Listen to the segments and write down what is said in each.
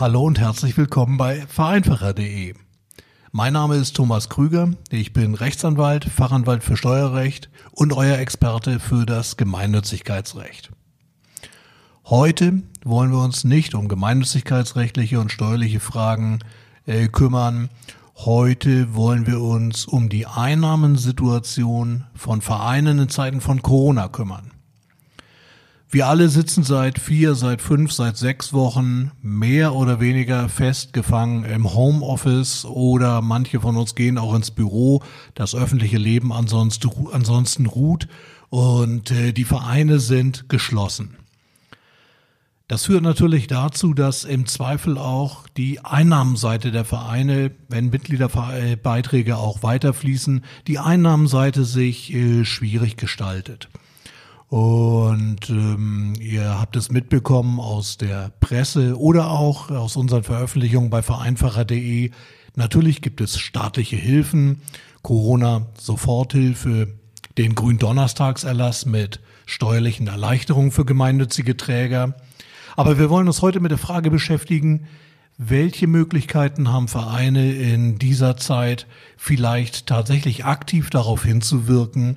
Hallo und herzlich willkommen bei vereinfacher.de. Mein Name ist Thomas Krüger, ich bin Rechtsanwalt, Fachanwalt für Steuerrecht und euer Experte für das Gemeinnützigkeitsrecht. Heute wollen wir uns nicht um gemeinnützigkeitsrechtliche und steuerliche Fragen äh, kümmern. Heute wollen wir uns um die Einnahmensituation von Vereinen in Zeiten von Corona kümmern. Wir alle sitzen seit vier, seit fünf, seit sechs Wochen mehr oder weniger festgefangen im Homeoffice oder manche von uns gehen auch ins Büro. Das öffentliche Leben ansonsten, ansonsten ruht und äh, die Vereine sind geschlossen. Das führt natürlich dazu, dass im Zweifel auch die Einnahmenseite der Vereine, wenn Mitgliederbeiträge auch weiterfließen, die Einnahmenseite sich äh, schwierig gestaltet. Und ähm, ihr habt es mitbekommen aus der Presse oder auch aus unseren Veröffentlichungen bei vereinfacher.de. Natürlich gibt es staatliche Hilfen, Corona-Soforthilfe, den Gründonnerstagserlass mit steuerlichen Erleichterungen für gemeinnützige Träger. Aber wir wollen uns heute mit der Frage beschäftigen, welche Möglichkeiten haben Vereine in dieser Zeit vielleicht tatsächlich aktiv darauf hinzuwirken,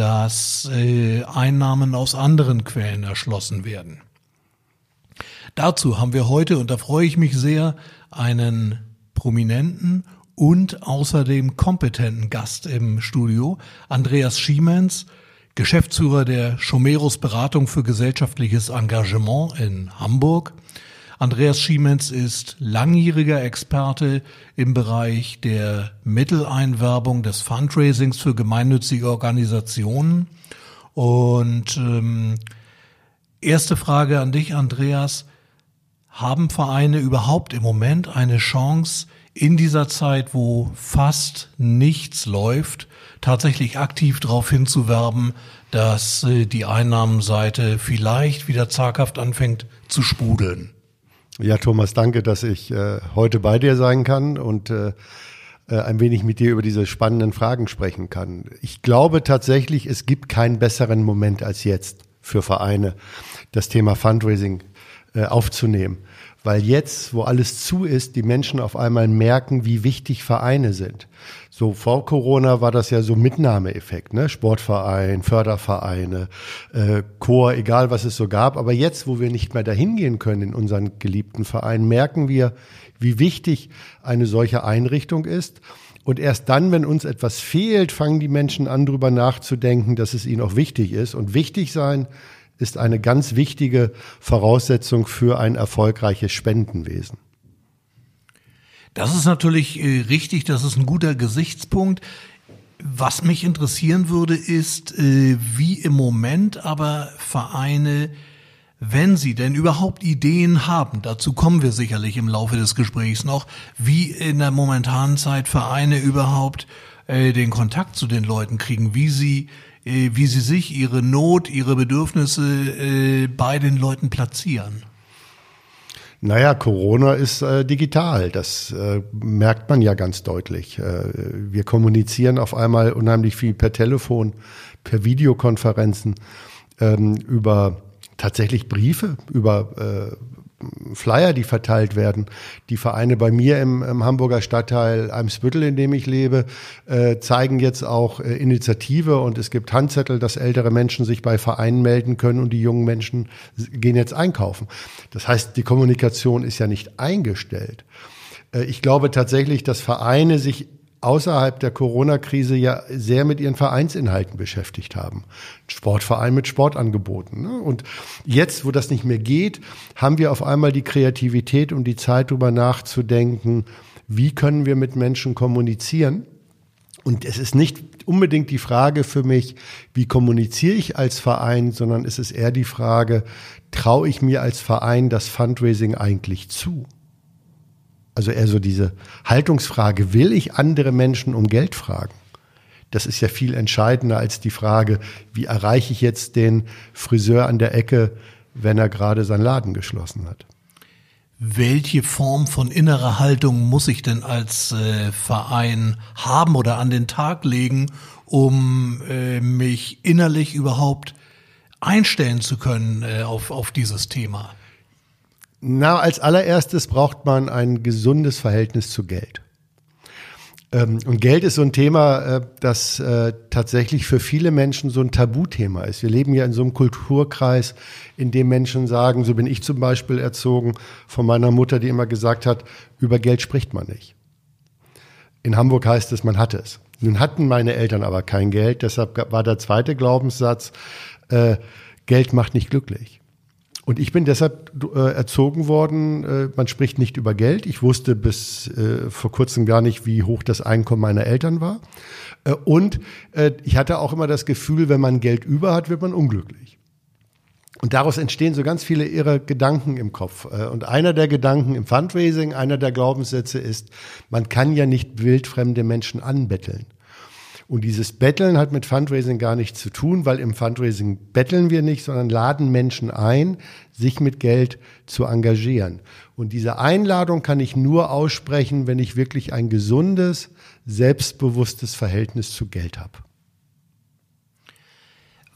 dass äh, Einnahmen aus anderen Quellen erschlossen werden. Dazu haben wir heute, und da freue ich mich sehr, einen prominenten und außerdem kompetenten Gast im Studio, Andreas Schiemens, Geschäftsführer der Schomerus Beratung für gesellschaftliches Engagement in Hamburg Andreas Schiemens ist langjähriger Experte im Bereich der Mitteleinwerbung des Fundraisings für gemeinnützige Organisationen. Und ähm, erste Frage an dich, Andreas. Haben Vereine überhaupt im Moment eine Chance, in dieser Zeit, wo fast nichts läuft, tatsächlich aktiv darauf hinzuwerben, dass äh, die Einnahmenseite vielleicht wieder zaghaft anfängt zu sprudeln? Ja, Thomas, danke, dass ich äh, heute bei dir sein kann und äh, äh, ein wenig mit dir über diese spannenden Fragen sprechen kann. Ich glaube tatsächlich, es gibt keinen besseren Moment als jetzt für Vereine, das Thema Fundraising äh, aufzunehmen. Weil jetzt, wo alles zu ist, die Menschen auf einmal merken, wie wichtig Vereine sind. So vor Corona war das ja so Mitnahmeeffekt, ne? Sportverein, Fördervereine, äh, Chor, egal was es so gab. Aber jetzt, wo wir nicht mehr dahin gehen können in unseren geliebten Verein, merken wir, wie wichtig eine solche Einrichtung ist. Und erst dann, wenn uns etwas fehlt, fangen die Menschen an, darüber nachzudenken, dass es ihnen auch wichtig ist. Und wichtig sein ist eine ganz wichtige Voraussetzung für ein erfolgreiches Spendenwesen. Das ist natürlich äh, richtig, das ist ein guter Gesichtspunkt. Was mich interessieren würde, ist, äh, wie im Moment aber Vereine, wenn sie denn überhaupt Ideen haben, dazu kommen wir sicherlich im Laufe des Gesprächs noch, wie in der momentanen Zeit Vereine überhaupt äh, den Kontakt zu den Leuten kriegen, wie sie wie sie sich ihre Not, ihre Bedürfnisse äh, bei den Leuten platzieren. Naja, Corona ist äh, digital. Das äh, merkt man ja ganz deutlich. Äh, wir kommunizieren auf einmal unheimlich viel per Telefon, per Videokonferenzen, ähm, über tatsächlich Briefe, über äh, Flyer, die verteilt werden. Die Vereine bei mir im, im Hamburger Stadtteil Eimsbüttel, in dem ich lebe, äh, zeigen jetzt auch äh, Initiative und es gibt Handzettel, dass ältere Menschen sich bei Vereinen melden können und die jungen Menschen gehen jetzt einkaufen. Das heißt, die Kommunikation ist ja nicht eingestellt. Äh, ich glaube tatsächlich, dass Vereine sich außerhalb der Corona-Krise ja sehr mit ihren Vereinsinhalten beschäftigt haben. Sportverein mit Sportangeboten. Ne? Und jetzt, wo das nicht mehr geht, haben wir auf einmal die Kreativität und die Zeit, darüber nachzudenken, wie können wir mit Menschen kommunizieren. Und es ist nicht unbedingt die Frage für mich, wie kommuniziere ich als Verein, sondern es ist eher die Frage, traue ich mir als Verein das Fundraising eigentlich zu? Also eher so diese Haltungsfrage, will ich andere Menschen um Geld fragen? Das ist ja viel entscheidender als die Frage, wie erreiche ich jetzt den Friseur an der Ecke, wenn er gerade seinen Laden geschlossen hat. Welche Form von innerer Haltung muss ich denn als äh, Verein haben oder an den Tag legen, um äh, mich innerlich überhaupt einstellen zu können äh, auf, auf dieses Thema? Na, als allererstes braucht man ein gesundes Verhältnis zu Geld. Ähm, und Geld ist so ein Thema, äh, das äh, tatsächlich für viele Menschen so ein Tabuthema ist. Wir leben ja in so einem Kulturkreis, in dem Menschen sagen, so bin ich zum Beispiel erzogen von meiner Mutter, die immer gesagt hat, über Geld spricht man nicht. In Hamburg heißt es, man hat es. Nun hatten meine Eltern aber kein Geld, deshalb war der zweite Glaubenssatz, äh, Geld macht nicht glücklich. Und ich bin deshalb äh, erzogen worden, äh, man spricht nicht über Geld. Ich wusste bis äh, vor kurzem gar nicht, wie hoch das Einkommen meiner Eltern war. Äh, und äh, ich hatte auch immer das Gefühl, wenn man Geld über hat, wird man unglücklich. Und daraus entstehen so ganz viele irre Gedanken im Kopf. Äh, und einer der Gedanken im Fundraising, einer der Glaubenssätze ist, man kann ja nicht wildfremde Menschen anbetteln. Und dieses Betteln hat mit Fundraising gar nichts zu tun, weil im Fundraising betteln wir nicht, sondern laden Menschen ein, sich mit Geld zu engagieren. Und diese Einladung kann ich nur aussprechen, wenn ich wirklich ein gesundes, selbstbewusstes Verhältnis zu Geld habe.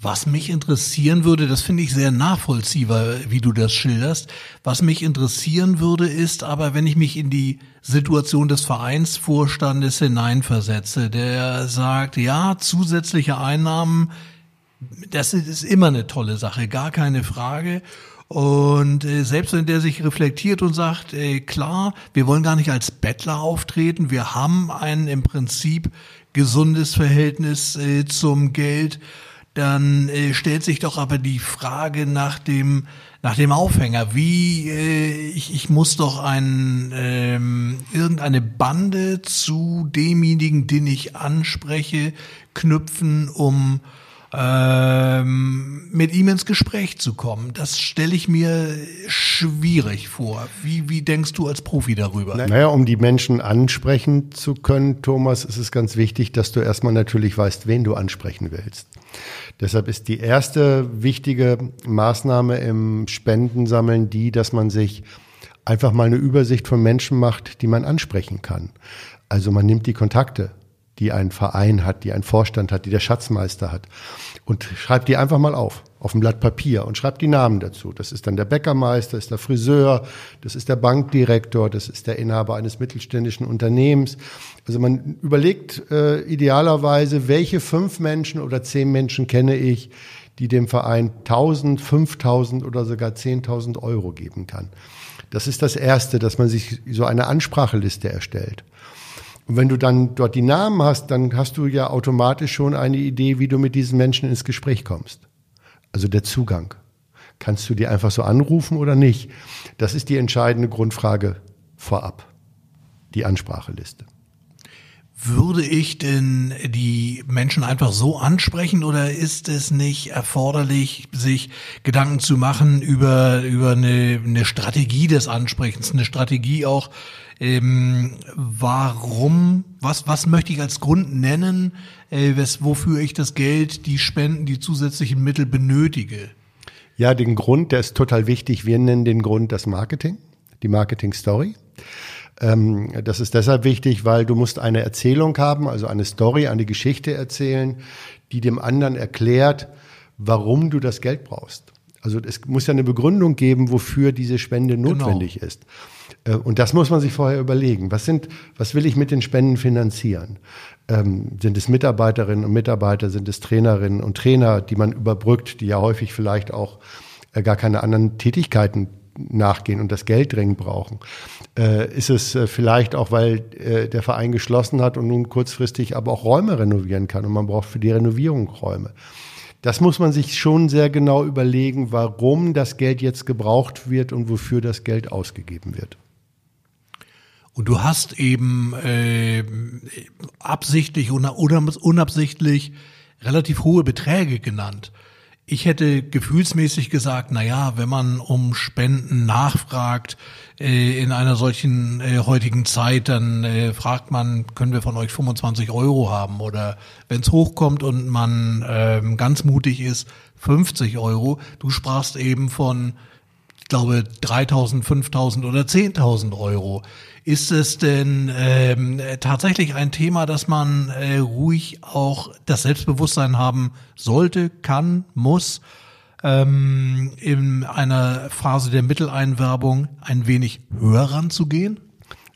Was mich interessieren würde, das finde ich sehr nachvollziehbar, wie du das schilderst. Was mich interessieren würde, ist aber, wenn ich mich in die Situation des Vereinsvorstandes hineinversetze, der sagt, ja, zusätzliche Einnahmen, das ist immer eine tolle Sache, gar keine Frage. Und äh, selbst wenn der sich reflektiert und sagt, äh, klar, wir wollen gar nicht als Bettler auftreten, wir haben ein im Prinzip gesundes Verhältnis äh, zum Geld, dann äh, stellt sich doch aber die Frage nach dem nach dem Aufhänger. Wie äh, ich, ich muss doch ein ähm, irgendeine Bande zu demjenigen, den ich anspreche, knüpfen, um ähm, mit ihm ins Gespräch zu kommen. Das stelle ich mir schwierig vor. Wie, wie denkst du als Profi darüber? Naja, um die Menschen ansprechen zu können, Thomas, ist es ganz wichtig, dass du erstmal natürlich weißt, wen du ansprechen willst. Deshalb ist die erste wichtige Maßnahme im Spendensammeln die, dass man sich einfach mal eine Übersicht von Menschen macht, die man ansprechen kann. Also man nimmt die Kontakte die ein Verein hat, die einen Vorstand hat, die der Schatzmeister hat. Und schreibt die einfach mal auf, auf ein Blatt Papier und schreibt die Namen dazu. Das ist dann der Bäckermeister, ist der Friseur, das ist der Bankdirektor, das ist der Inhaber eines mittelständischen Unternehmens. Also man überlegt äh, idealerweise, welche fünf Menschen oder zehn Menschen kenne ich, die dem Verein 1000, 5000 oder sogar 10.000 Euro geben kann. Das ist das Erste, dass man sich so eine Anspracheliste erstellt. Und wenn du dann dort die Namen hast, dann hast du ja automatisch schon eine Idee, wie du mit diesen Menschen ins Gespräch kommst. Also der Zugang. Kannst du die einfach so anrufen oder nicht? Das ist die entscheidende Grundfrage vorab. Die Anspracheliste. Würde ich denn die Menschen einfach so ansprechen oder ist es nicht erforderlich, sich Gedanken zu machen über, über eine, eine Strategie des Ansprechens, eine Strategie auch, ähm, warum, was, was möchte ich als Grund nennen, äh, wes, wofür ich das Geld, die Spenden, die zusätzlichen Mittel benötige? Ja, den Grund, der ist total wichtig. Wir nennen den Grund das Marketing, die Marketing-Story. Ähm, das ist deshalb wichtig, weil du musst eine Erzählung haben, also eine Story, eine Geschichte erzählen, die dem anderen erklärt, warum du das Geld brauchst. Also es muss ja eine Begründung geben, wofür diese Spende genau. notwendig genau. ist. Äh, und das muss man sich vorher überlegen. Was sind, was will ich mit den Spenden finanzieren? Ähm, sind es Mitarbeiterinnen und Mitarbeiter? Sind es Trainerinnen und Trainer, die man überbrückt, die ja häufig vielleicht auch äh, gar keine anderen Tätigkeiten nachgehen und das Geld dringend brauchen? Äh, ist es äh, vielleicht auch, weil äh, der Verein geschlossen hat und nun kurzfristig aber auch Räume renovieren kann und man braucht für die Renovierung Räume? Das muss man sich schon sehr genau überlegen, warum das Geld jetzt gebraucht wird und wofür das Geld ausgegeben wird. Und du hast eben äh, absichtlich oder unabsichtlich relativ hohe Beträge genannt. Ich hätte gefühlsmäßig gesagt, na ja, wenn man um Spenden nachfragt äh, in einer solchen äh, heutigen Zeit, dann äh, fragt man, können wir von euch 25 Euro haben? Oder wenn es hochkommt und man äh, ganz mutig ist, 50 Euro. Du sprachst eben von, ich glaube, 3000, 5000 oder 10.000 Euro. Ist es denn ähm, tatsächlich ein Thema, dass man äh, ruhig auch das Selbstbewusstsein haben sollte, kann, muss, ähm, in einer Phase der Mitteleinwerbung ein wenig höher ranzugehen?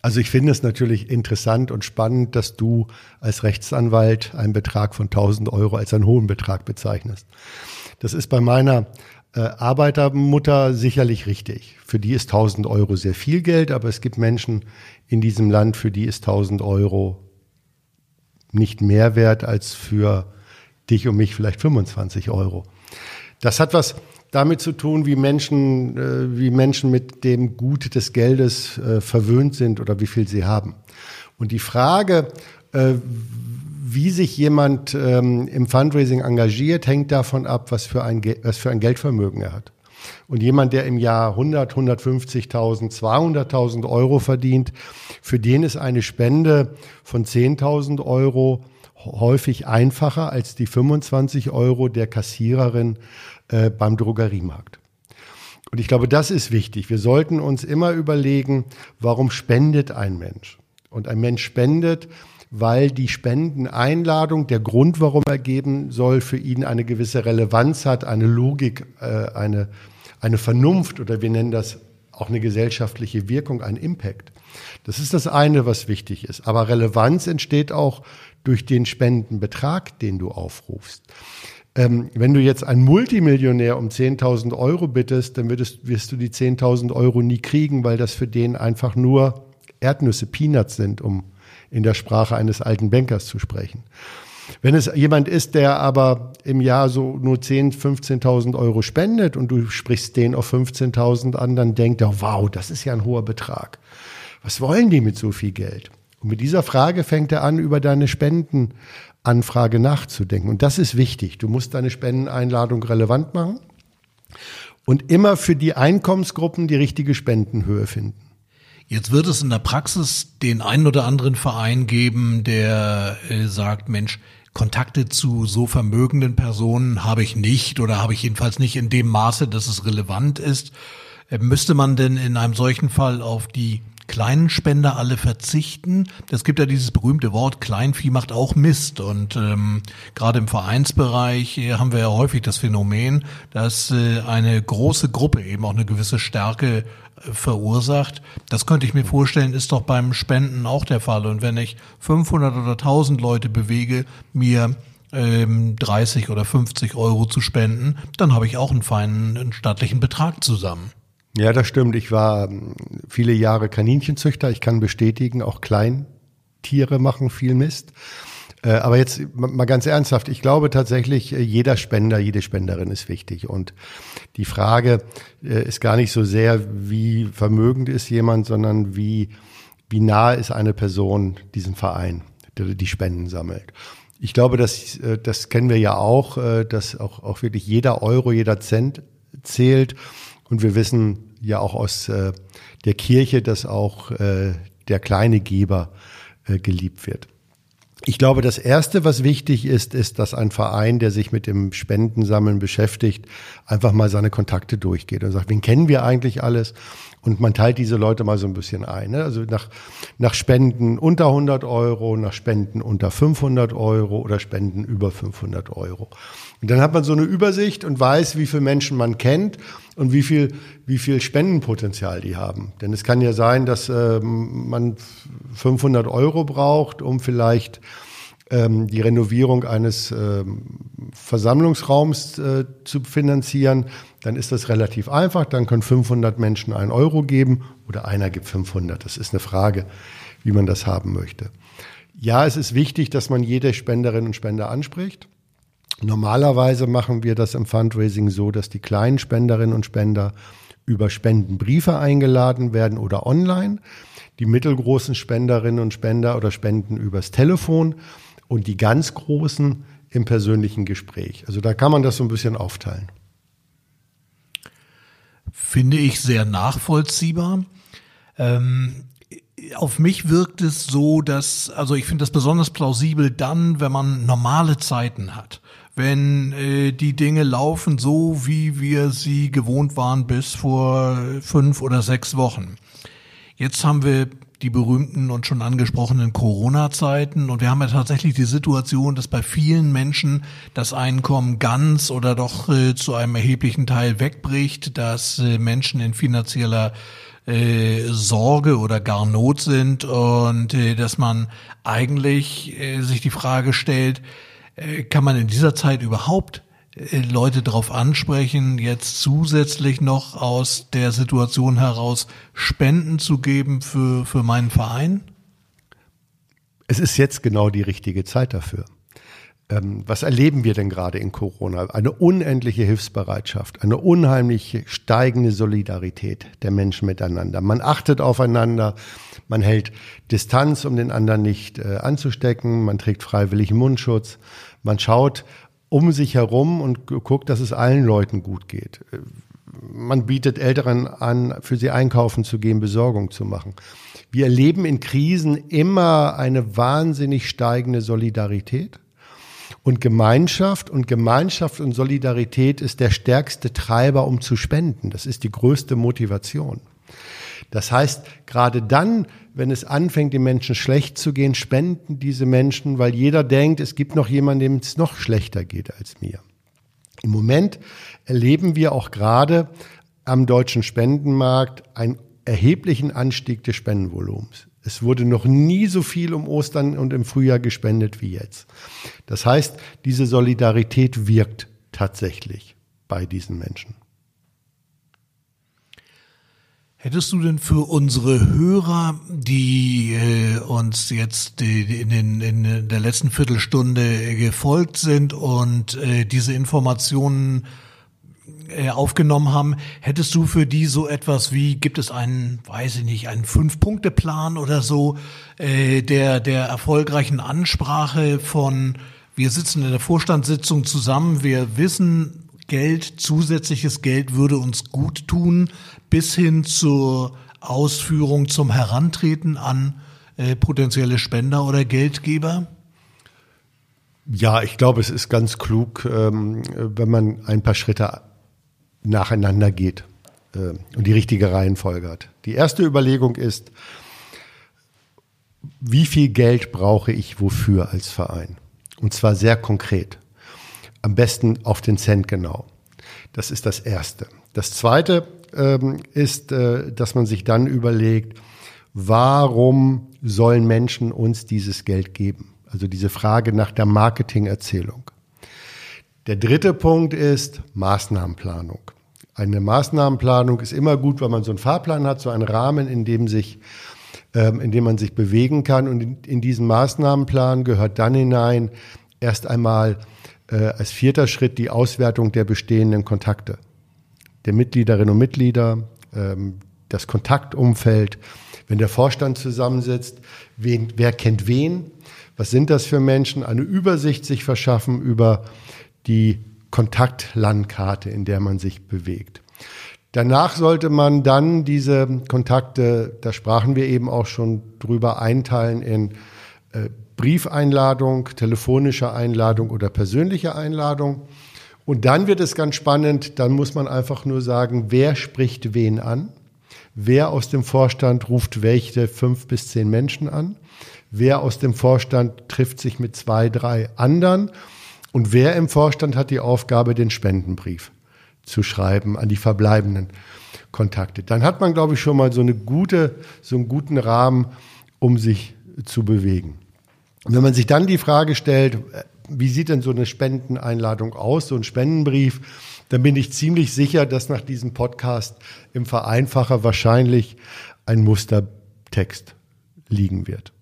Also ich finde es natürlich interessant und spannend, dass du als Rechtsanwalt einen Betrag von 1000 Euro als einen hohen Betrag bezeichnest. Das ist bei meiner äh, Arbeitermutter sicherlich richtig. Für die ist 1000 Euro sehr viel Geld, aber es gibt Menschen in diesem Land, für die ist 1000 Euro nicht mehr wert als für dich und mich vielleicht 25 Euro. Das hat was damit zu tun, wie Menschen, äh, wie Menschen mit dem Gut des Geldes äh, verwöhnt sind oder wie viel sie haben. Und die Frage, äh, wie sich jemand ähm, im Fundraising engagiert, hängt davon ab, was für ein, was für ein Geldvermögen er hat. Und jemand, der im Jahr 100, 150.000, 200.000 Euro verdient, für den ist eine Spende von 10.000 Euro häufig einfacher als die 25 Euro der Kassiererin äh, beim Drogeriemarkt. Und ich glaube, das ist wichtig. Wir sollten uns immer überlegen, warum spendet ein Mensch? Und ein Mensch spendet, weil die Spendeneinladung, der Grund, warum er geben soll, für ihn eine gewisse Relevanz hat, eine Logik, äh, eine, eine Vernunft oder wir nennen das auch eine gesellschaftliche Wirkung, ein Impact. Das ist das eine, was wichtig ist. Aber Relevanz entsteht auch durch den Spendenbetrag, den du aufrufst. Ähm, wenn du jetzt einen Multimillionär um 10.000 Euro bittest, dann würdest, wirst du die 10.000 Euro nie kriegen, weil das für den einfach nur Erdnüsse, Peanuts sind, um in der Sprache eines alten Bankers zu sprechen. Wenn es jemand ist, der aber im Jahr so nur 10.000, 15.000 Euro spendet und du sprichst den auf 15.000 an, dann denkt er, wow, das ist ja ein hoher Betrag. Was wollen die mit so viel Geld? Und mit dieser Frage fängt er an, über deine Spendenanfrage nachzudenken. Und das ist wichtig. Du musst deine Spendeneinladung relevant machen und immer für die Einkommensgruppen die richtige Spendenhöhe finden. Jetzt wird es in der Praxis den einen oder anderen Verein geben, der äh, sagt, Mensch, Kontakte zu so vermögenden Personen habe ich nicht oder habe ich jedenfalls nicht in dem Maße, dass es relevant ist. Äh, müsste man denn in einem solchen Fall auf die kleinen Spender alle verzichten. Es gibt ja dieses berühmte Wort, Kleinvieh macht auch Mist. Und ähm, gerade im Vereinsbereich äh, haben wir ja häufig das Phänomen, dass äh, eine große Gruppe eben auch eine gewisse Stärke äh, verursacht. Das könnte ich mir vorstellen, ist doch beim Spenden auch der Fall. Und wenn ich 500 oder 1000 Leute bewege, mir 30 ähm, oder 50 Euro zu spenden, dann habe ich auch einen feinen stattlichen Betrag zusammen. Ja, das stimmt. Ich war ähm, viele Jahre Kaninchenzüchter. Ich kann bestätigen, auch Kleintiere machen viel Mist. Äh, aber jetzt mal ganz ernsthaft, ich glaube tatsächlich, äh, jeder Spender, jede Spenderin ist wichtig. Und die Frage äh, ist gar nicht so sehr, wie vermögend ist jemand, sondern wie, wie nahe ist eine Person diesem Verein, der die Spenden sammelt. Ich glaube, das, das kennen wir ja auch, dass auch, auch wirklich jeder Euro, jeder Cent zählt. Und wir wissen, ja auch aus äh, der Kirche, dass auch äh, der kleine Geber äh, geliebt wird. Ich glaube, das Erste, was wichtig ist, ist, dass ein Verein, der sich mit dem Spendensammeln beschäftigt, einfach mal seine Kontakte durchgeht und sagt, wen kennen wir eigentlich alles? Und man teilt diese Leute mal so ein bisschen ein. Ne? Also nach, nach Spenden unter 100 Euro, nach Spenden unter 500 Euro oder Spenden über 500 Euro. Und dann hat man so eine Übersicht und weiß, wie viele Menschen man kennt und wie viel, wie viel Spendenpotenzial die haben. Denn es kann ja sein, dass äh, man 500 Euro braucht, um vielleicht ähm, die Renovierung eines ähm, Versammlungsraums äh, zu finanzieren, dann ist das relativ einfach. Dann können 500 Menschen einen Euro geben oder einer gibt 500. Das ist eine Frage, wie man das haben möchte. Ja, es ist wichtig, dass man jede Spenderin und Spender anspricht. Normalerweise machen wir das im Fundraising so, dass die kleinen Spenderinnen und Spender über Spendenbriefe eingeladen werden oder online, die mittelgroßen Spenderinnen und Spender oder Spenden übers Telefon und die ganz großen im persönlichen Gespräch. Also da kann man das so ein bisschen aufteilen. Finde ich sehr nachvollziehbar. Ähm, auf mich wirkt es so, dass, also ich finde das besonders plausibel dann, wenn man normale Zeiten hat. Wenn äh, die Dinge laufen so, wie wir sie gewohnt waren bis vor fünf oder sechs Wochen. Jetzt haben wir die berühmten und schon angesprochenen Corona-Zeiten. Und wir haben ja tatsächlich die Situation, dass bei vielen Menschen das Einkommen ganz oder doch äh, zu einem erheblichen Teil wegbricht, dass äh, Menschen in finanzieller äh, Sorge oder gar Not sind und äh, dass man eigentlich äh, sich die Frage stellt, äh, kann man in dieser Zeit überhaupt Leute darauf ansprechen, jetzt zusätzlich noch aus der Situation heraus Spenden zu geben für, für meinen Verein? Es ist jetzt genau die richtige Zeit dafür. Ähm, was erleben wir denn gerade in Corona? Eine unendliche Hilfsbereitschaft, eine unheimlich steigende Solidarität der Menschen miteinander. Man achtet aufeinander, man hält Distanz, um den anderen nicht äh, anzustecken, man trägt freiwillig Mundschutz, man schaut um sich herum und guckt, dass es allen Leuten gut geht. Man bietet Älteren an, für sie einkaufen zu gehen, Besorgung zu machen. Wir erleben in Krisen immer eine wahnsinnig steigende Solidarität und Gemeinschaft. Und Gemeinschaft und Solidarität ist der stärkste Treiber, um zu spenden. Das ist die größte Motivation. Das heißt, gerade dann, wenn es anfängt, den Menschen schlecht zu gehen, spenden diese Menschen, weil jeder denkt, es gibt noch jemanden, dem es noch schlechter geht als mir. Im Moment erleben wir auch gerade am deutschen Spendenmarkt einen erheblichen Anstieg des Spendenvolumens. Es wurde noch nie so viel um Ostern und im Frühjahr gespendet wie jetzt. Das heißt, diese Solidarität wirkt tatsächlich bei diesen Menschen. Hättest du denn für unsere Hörer, die äh, uns jetzt die in, den, in der letzten Viertelstunde gefolgt sind und äh, diese Informationen äh, aufgenommen haben, hättest du für die so etwas wie, gibt es einen, weiß ich nicht, einen Fünf-Punkte-Plan oder so, äh, der, der erfolgreichen Ansprache von, wir sitzen in der Vorstandssitzung zusammen, wir wissen, Geld, zusätzliches Geld würde uns gut tun, bis hin zur Ausführung zum Herantreten an äh, potenzielle Spender oder Geldgeber? Ja, ich glaube, es ist ganz klug, ähm, wenn man ein paar Schritte nacheinander geht äh, und die richtige Reihenfolge hat. Die erste Überlegung ist, wie viel Geld brauche ich wofür als Verein? Und zwar sehr konkret. Am besten auf den Cent genau. Das ist das Erste. Das Zweite ähm, ist, äh, dass man sich dann überlegt, warum sollen Menschen uns dieses Geld geben? Also diese Frage nach der Marketingerzählung. Der dritte Punkt ist Maßnahmenplanung. Eine Maßnahmenplanung ist immer gut, wenn man so einen Fahrplan hat, so einen Rahmen, in dem sich ähm, in dem man sich bewegen kann. Und in, in diesen Maßnahmenplan gehört dann hinein erst einmal äh, als vierter Schritt die Auswertung der bestehenden Kontakte der Mitgliederinnen und Mitglieder, ähm, das Kontaktumfeld, wenn der Vorstand zusammensitzt, wen, wer kennt wen, was sind das für Menschen, eine Übersicht sich verschaffen über die Kontaktlandkarte, in der man sich bewegt. Danach sollte man dann diese Kontakte, da sprachen wir eben auch schon drüber, einteilen in äh, Briefeinladung, telefonische Einladung oder persönliche Einladung. Und dann wird es ganz spannend, dann muss man einfach nur sagen, wer spricht wen an, wer aus dem Vorstand ruft welche fünf bis zehn Menschen an, wer aus dem Vorstand trifft sich mit zwei, drei anderen und wer im Vorstand hat die Aufgabe, den Spendenbrief zu schreiben an die verbleibenden Kontakte. Dann hat man, glaube ich, schon mal so eine gute, so einen guten Rahmen, um sich zu bewegen. Und wenn man sich dann die Frage stellt, wie sieht denn so eine Spendeneinladung aus, so ein Spendenbrief, dann bin ich ziemlich sicher, dass nach diesem Podcast im Vereinfacher wahrscheinlich ein Mustertext liegen wird.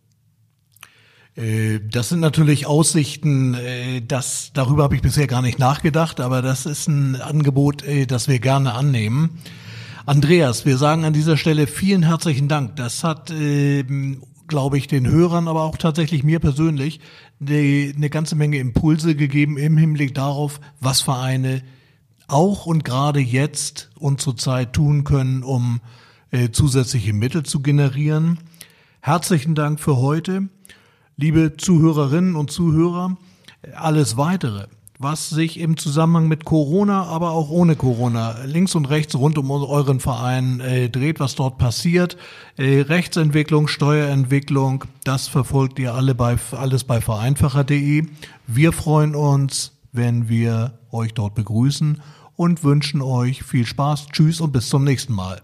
Äh, das sind natürlich Aussichten, äh, das, darüber habe ich bisher gar nicht nachgedacht, aber das ist ein Angebot, äh, das wir gerne annehmen. Andreas, wir sagen an dieser Stelle vielen herzlichen Dank. Das hat ähm, glaube ich, den Hörern, aber auch tatsächlich mir persönlich die, eine ganze Menge Impulse gegeben im Hinblick darauf, was Vereine auch und gerade jetzt und zurzeit tun können, um äh, zusätzliche Mittel zu generieren. Herzlichen Dank für heute. Liebe Zuhörerinnen und Zuhörer, alles weitere was sich im Zusammenhang mit Corona, aber auch ohne Corona links und rechts rund um euren Verein äh, dreht, was dort passiert. Äh, Rechtsentwicklung, Steuerentwicklung, das verfolgt ihr alle bei, alles bei vereinfacher.de. Wir freuen uns, wenn wir euch dort begrüßen und wünschen euch viel Spaß. Tschüss und bis zum nächsten Mal.